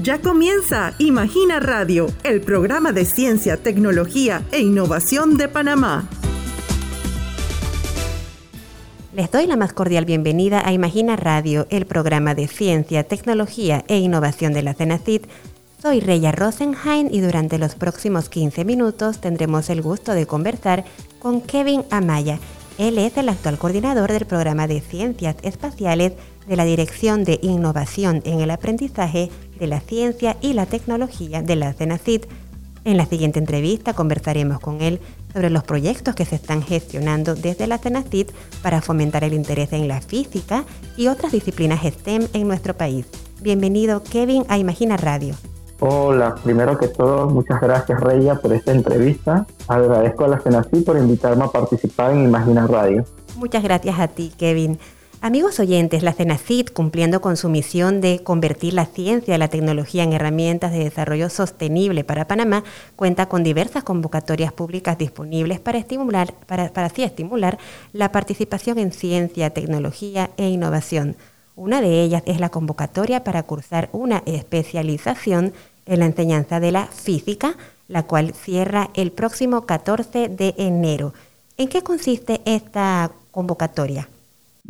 Ya comienza Imagina Radio, el programa de ciencia, tecnología e innovación de Panamá. Les doy la más cordial bienvenida a Imagina Radio, el programa de ciencia, tecnología e innovación de la CENACIT. Soy Reya Rosenheim y durante los próximos 15 minutos tendremos el gusto de conversar con Kevin Amaya. Él es el actual coordinador del programa de ciencias espaciales de la Dirección de Innovación en el Aprendizaje de la Ciencia y la Tecnología de la CENACIT. En la siguiente entrevista conversaremos con él sobre los proyectos que se están gestionando desde la CENACIT para fomentar el interés en la física y otras disciplinas STEM en nuestro país. Bienvenido Kevin a Imagina Radio. Hola, primero que todo, muchas gracias Reya por esta entrevista. Agradezco a la CENACIT por invitarme a participar en Imagina Radio. Muchas gracias a ti, Kevin. Amigos oyentes, la CENACIT, cumpliendo con su misión de convertir la ciencia y la tecnología en herramientas de desarrollo sostenible para Panamá, cuenta con diversas convocatorias públicas disponibles para estimular, para, para así estimular la participación en ciencia, tecnología e innovación. Una de ellas es la convocatoria para cursar una especialización en la enseñanza de la física, la cual cierra el próximo 14 de enero. ¿En qué consiste esta convocatoria?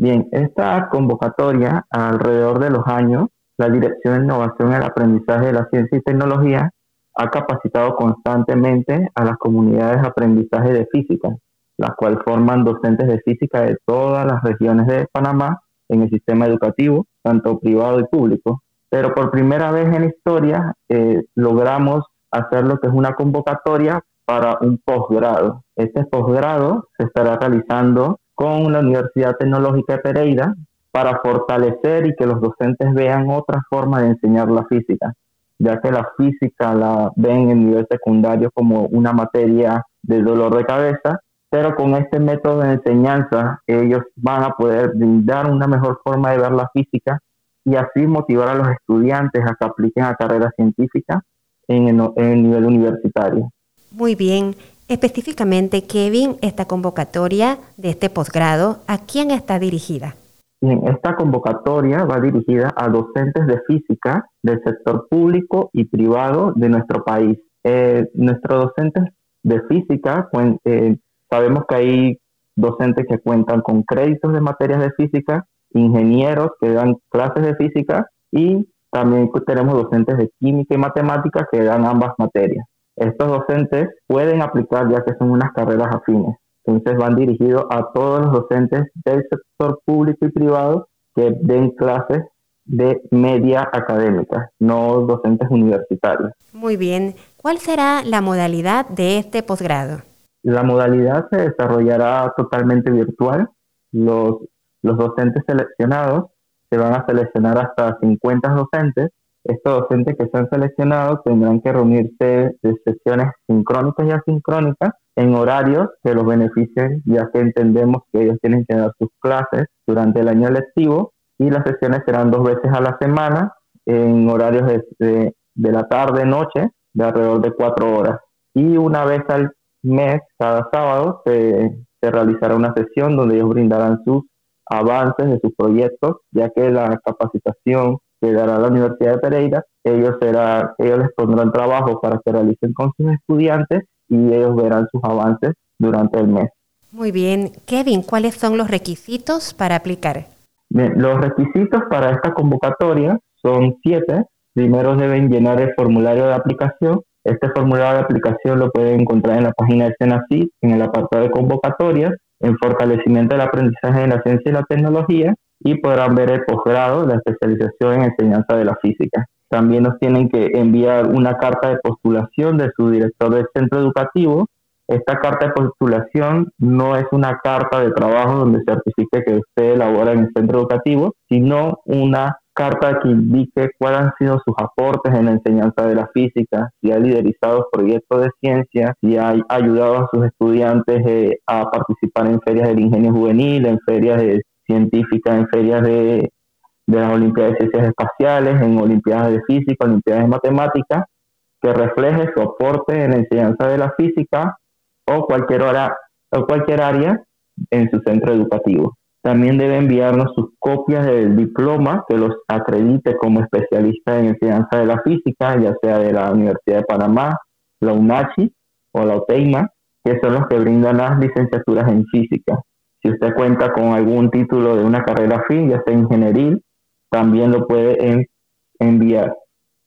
Bien, esta convocatoria, alrededor de los años, la Dirección de Innovación y el Aprendizaje de la Ciencia y Tecnología ha capacitado constantemente a las comunidades de aprendizaje de física, las cuales forman docentes de física de todas las regiones de Panamá en el sistema educativo, tanto privado y público. Pero por primera vez en historia eh, logramos hacer lo que es una convocatoria para un posgrado. Este posgrado se estará realizando con la Universidad Tecnológica de Pereira para fortalecer y que los docentes vean otra forma de enseñar la física, ya que la física la ven en nivel secundario como una materia de dolor de cabeza, pero con este método de enseñanza ellos van a poder brindar una mejor forma de ver la física y así motivar a los estudiantes a que apliquen a carreras científicas en el, en el nivel universitario. Muy bien. Específicamente, Kevin, esta convocatoria de este posgrado, ¿a quién está dirigida? Bien, esta convocatoria va dirigida a docentes de física del sector público y privado de nuestro país. Eh, nuestros docentes de física, eh, sabemos que hay docentes que cuentan con créditos de materias de física, ingenieros que dan clases de física y también tenemos docentes de química y matemáticas que dan ambas materias estos docentes pueden aplicar ya que son unas carreras afines. Entonces van dirigidos a todos los docentes del sector público y privado que den clases de media académica, no docentes universitarios. Muy bien. ¿Cuál será la modalidad de este posgrado? La modalidad se desarrollará totalmente virtual. Los, los docentes seleccionados se van a seleccionar hasta 50 docentes estos docentes que sean seleccionados tendrán que reunirse de sesiones sincrónicas y asincrónicas en horarios que los beneficien, ya que entendemos que ellos tienen que dar sus clases durante el año lectivo y las sesiones serán dos veces a la semana en horarios de, de, la tarde, noche, de alrededor de cuatro horas. Y una vez al mes, cada sábado, se, se realizará una sesión donde ellos brindarán sus avances de sus proyectos, ya que la capacitación que dará la Universidad de Pereira, ellos, será, ellos les pondrán trabajo para que realicen con sus estudiantes y ellos verán sus avances durante el mes. Muy bien. Kevin, ¿cuáles son los requisitos para aplicar? los requisitos para esta convocatoria son siete. Primero deben llenar el formulario de aplicación. Este formulario de aplicación lo pueden encontrar en la página de Senacid, en el apartado de convocatorias, en fortalecimiento del aprendizaje de la ciencia y la tecnología, y podrán ver el posgrado, la especialización en enseñanza de la física. También nos tienen que enviar una carta de postulación de su director del centro educativo. Esta carta de postulación no es una carta de trabajo donde certifique que usted elabora en el centro educativo, sino una carta que indique cuáles han sido sus aportes en la enseñanza de la física, si ha liderizado proyectos de ciencia, si ha ayudado a sus estudiantes eh, a participar en ferias del ingenio juvenil, en ferias de científica en ferias de, las Olimpiadas de Ciencias Espaciales, en Olimpiadas de Física, Olimpiadas de Matemáticas, que refleje su aporte en la enseñanza de la física o cualquier, hora, o cualquier área en su centro educativo. También debe enviarnos sus copias del diploma que los acredite como especialista en enseñanza de la física, ya sea de la Universidad de Panamá, la UNACHI o la OTEIMA, que son los que brindan las licenciaturas en física. Si usted cuenta con algún título de una carrera fin, ya sea ingenieril, también lo puede enviar.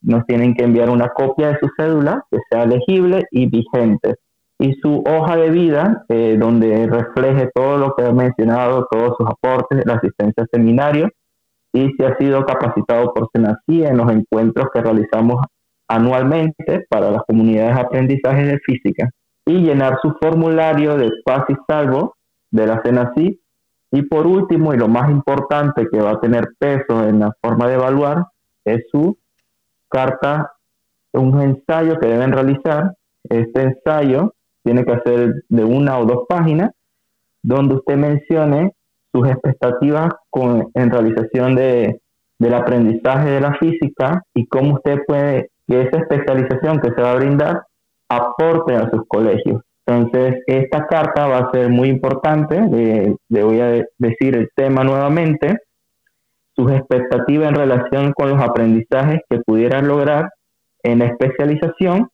Nos tienen que enviar una copia de su cédula que sea legible y vigente y su hoja de vida, eh, donde refleje todo lo que he mencionado, todos sus aportes, la asistencia a seminarios y si ha sido capacitado por SENACI en los encuentros que realizamos anualmente para las comunidades de aprendizaje de física y llenar su formulario de paz y salvo de la SENACI y por último y lo más importante que va a tener peso en la forma de evaluar es su carta, un ensayo que deben realizar. Este ensayo tiene que hacer de una o dos páginas, donde usted mencione sus expectativas con, en realización de, del aprendizaje de la física y cómo usted puede que esa especialización que se va a brindar aporte a sus colegios. Entonces, esta carta va a ser muy importante, le voy a decir el tema nuevamente, sus expectativas en relación con los aprendizajes que pudieran lograr en la especialización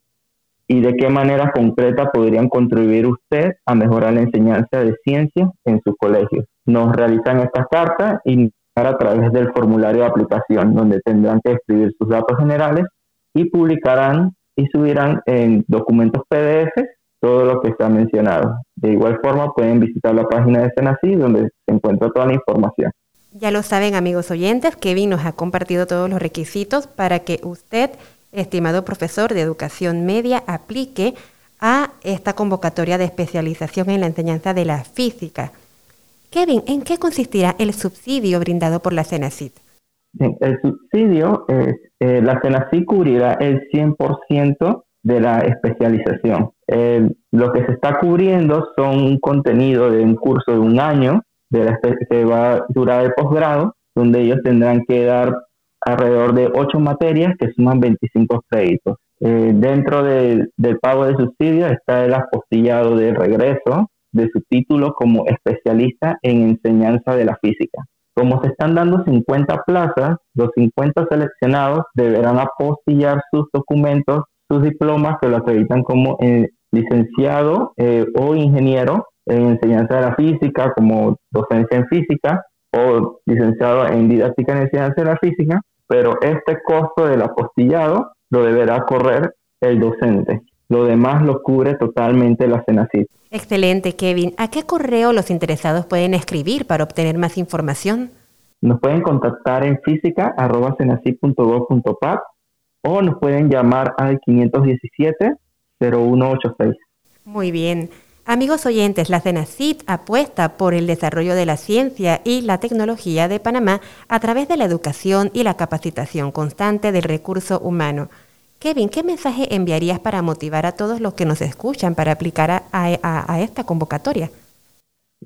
y de qué manera concreta podrían contribuir usted a mejorar la enseñanza de ciencia en sus colegios. Nos realizan estas cartas y a través del formulario de aplicación, donde tendrán que escribir sus datos generales y publicarán y subirán en documentos PDF todo lo que está mencionado. De igual forma, pueden visitar la página de Senací, donde se encuentra toda la información. Ya lo saben, amigos oyentes, Kevin nos ha compartido todos los requisitos para que usted estimado profesor de educación media, aplique a esta convocatoria de especialización en la enseñanza de la física. Kevin, ¿en qué consistirá el subsidio brindado por la CENACIT? El subsidio, es, eh, la CENACIT cubrirá el 100% de la especialización. Lo que se está cubriendo son un contenido de un curso de un año de la que va a durar el posgrado, donde ellos tendrán que dar alrededor de ocho materias que suman 25 créditos. Eh, dentro del pago de subsidio está el apostillado de regreso de su título como especialista en enseñanza de la física. Como se están dando 50 plazas, los 50 seleccionados deberán apostillar sus documentos, sus diplomas que lo acreditan como eh, licenciado eh, o ingeniero en enseñanza de la física, como docencia en física, o licenciado en didáctica en enseñanza de la física, pero este costo del apostillado lo deberá correr el docente. Lo demás lo cubre totalmente la CENACIT. Excelente, Kevin. ¿A qué correo los interesados pueden escribir para obtener más información? Nos pueden contactar en física.cenacit.gov.pat o nos pueden llamar al 517-0186. Muy bien. Amigos oyentes, la CENACIT apuesta por el desarrollo de la ciencia y la tecnología de Panamá a través de la educación y la capacitación constante del recurso humano. Kevin, ¿qué mensaje enviarías para motivar a todos los que nos escuchan para aplicar a, esta convocatoria?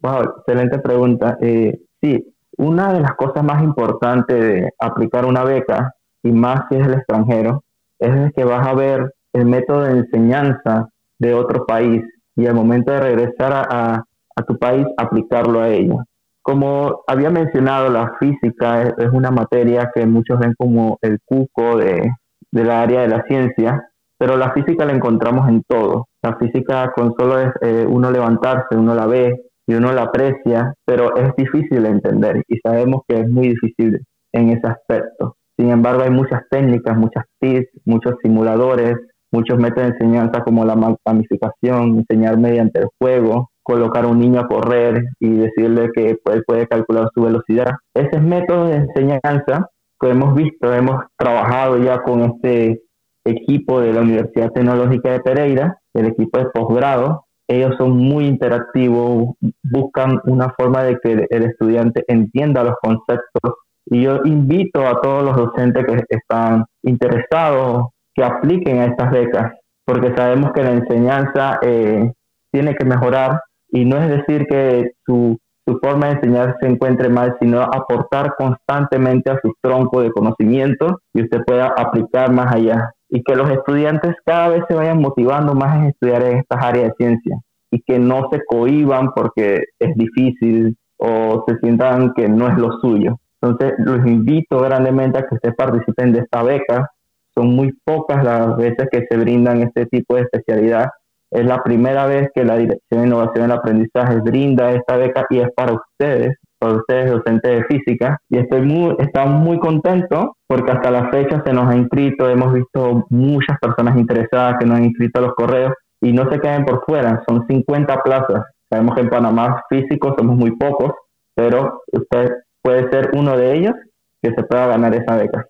Wow, excelente pregunta. Eh, sí, una de las cosas más importantes de aplicar una beca, y más si es el extranjero, es que vas a ver el método de enseñanza de otro país y al momento de regresar a, tu país aplicarlo a ella. Como había mencionado, la física es, una materia que muchos ven como el cuco de, la área de la ciencia, pero la física la encontramos en todo. La física con solo es eh, uno levantarse, uno la ve y uno la aprecia, pero es difícil de entender y sabemos que es muy difícil en ese aspecto. Sin embargo, hay muchas técnicas, muchas tips, muchos simuladores, muchos métodos de enseñanza como la gamificación, enseñar mediante el juego, colocar a un niño a correr y decirle que él puede calcular su velocidad. Esos métodos de enseñanza que hemos visto, hemos trabajado ya con este equipo de la Universidad Tecnológica de Pereira, el equipo de posgrado. Ellos son muy interactivos, buscan una forma de que el estudiante entienda los conceptos. Y yo invito a todos los docentes que están interesados que apliquen a estas becas, porque sabemos que la enseñanza eh, tiene que mejorar y no es decir que su, su forma de enseñar se encuentre mal, sino aportar constantemente a su tronco de conocimiento y usted pueda aplicar más allá. Y que los estudiantes cada vez se vayan motivando más en estudiar en estas áreas de ciencia y que no se cohiban porque es difícil, o se sientan que no es lo suyo. Entonces, los invito grandemente a que ustedes participen de esta beca. Son muy pocas las veces que se brindan este tipo de especialidad. Es la primera vez que la Dirección de Innovación del Aprendizaje brinda esta beca y es para ustedes, para ustedes docentes de física. Y estoy muy, estamos muy contentos porque hasta la fecha se nos ha inscrito, hemos visto muchas personas interesadas que nos han inscrito a los correos y no se queden por fuera, son 50 plazas. Sabemos que en Panamá físicos somos muy pocos, pero usted puede ser uno de ellos que se pueda ganar esa beca.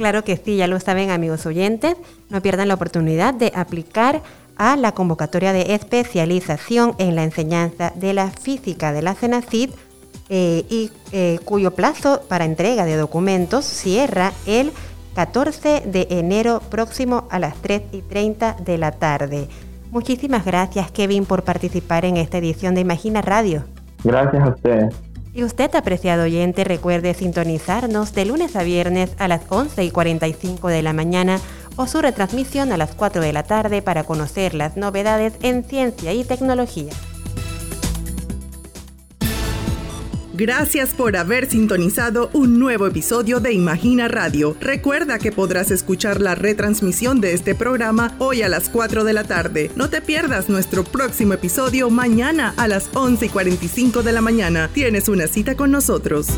Claro que sí, ya lo saben amigos oyentes, no pierdan la oportunidad de aplicar a la convocatoria de especialización en la enseñanza de la física de la CENACID eh, y eh, cuyo plazo para entrega de documentos cierra el 14 de enero próximo a las 3 y 30 de la tarde. Muchísimas gracias Kevin por participar en esta edición de Imagina Radio. Gracias a ustedes. Y usted, apreciado oyente, recuerde sintonizarnos de lunes a viernes a las 11 y 45 de la mañana o su retransmisión a las 4 de la tarde para conocer las novedades en ciencia y tecnología. Gracias por haber sintonizado un nuevo episodio de Imagina Radio. Recuerda que podrás escuchar la retransmisión de este programa hoy a las 4 de la tarde. No te pierdas nuestro próximo episodio mañana a las 11 y 45 de la mañana. Tienes una cita con nosotros.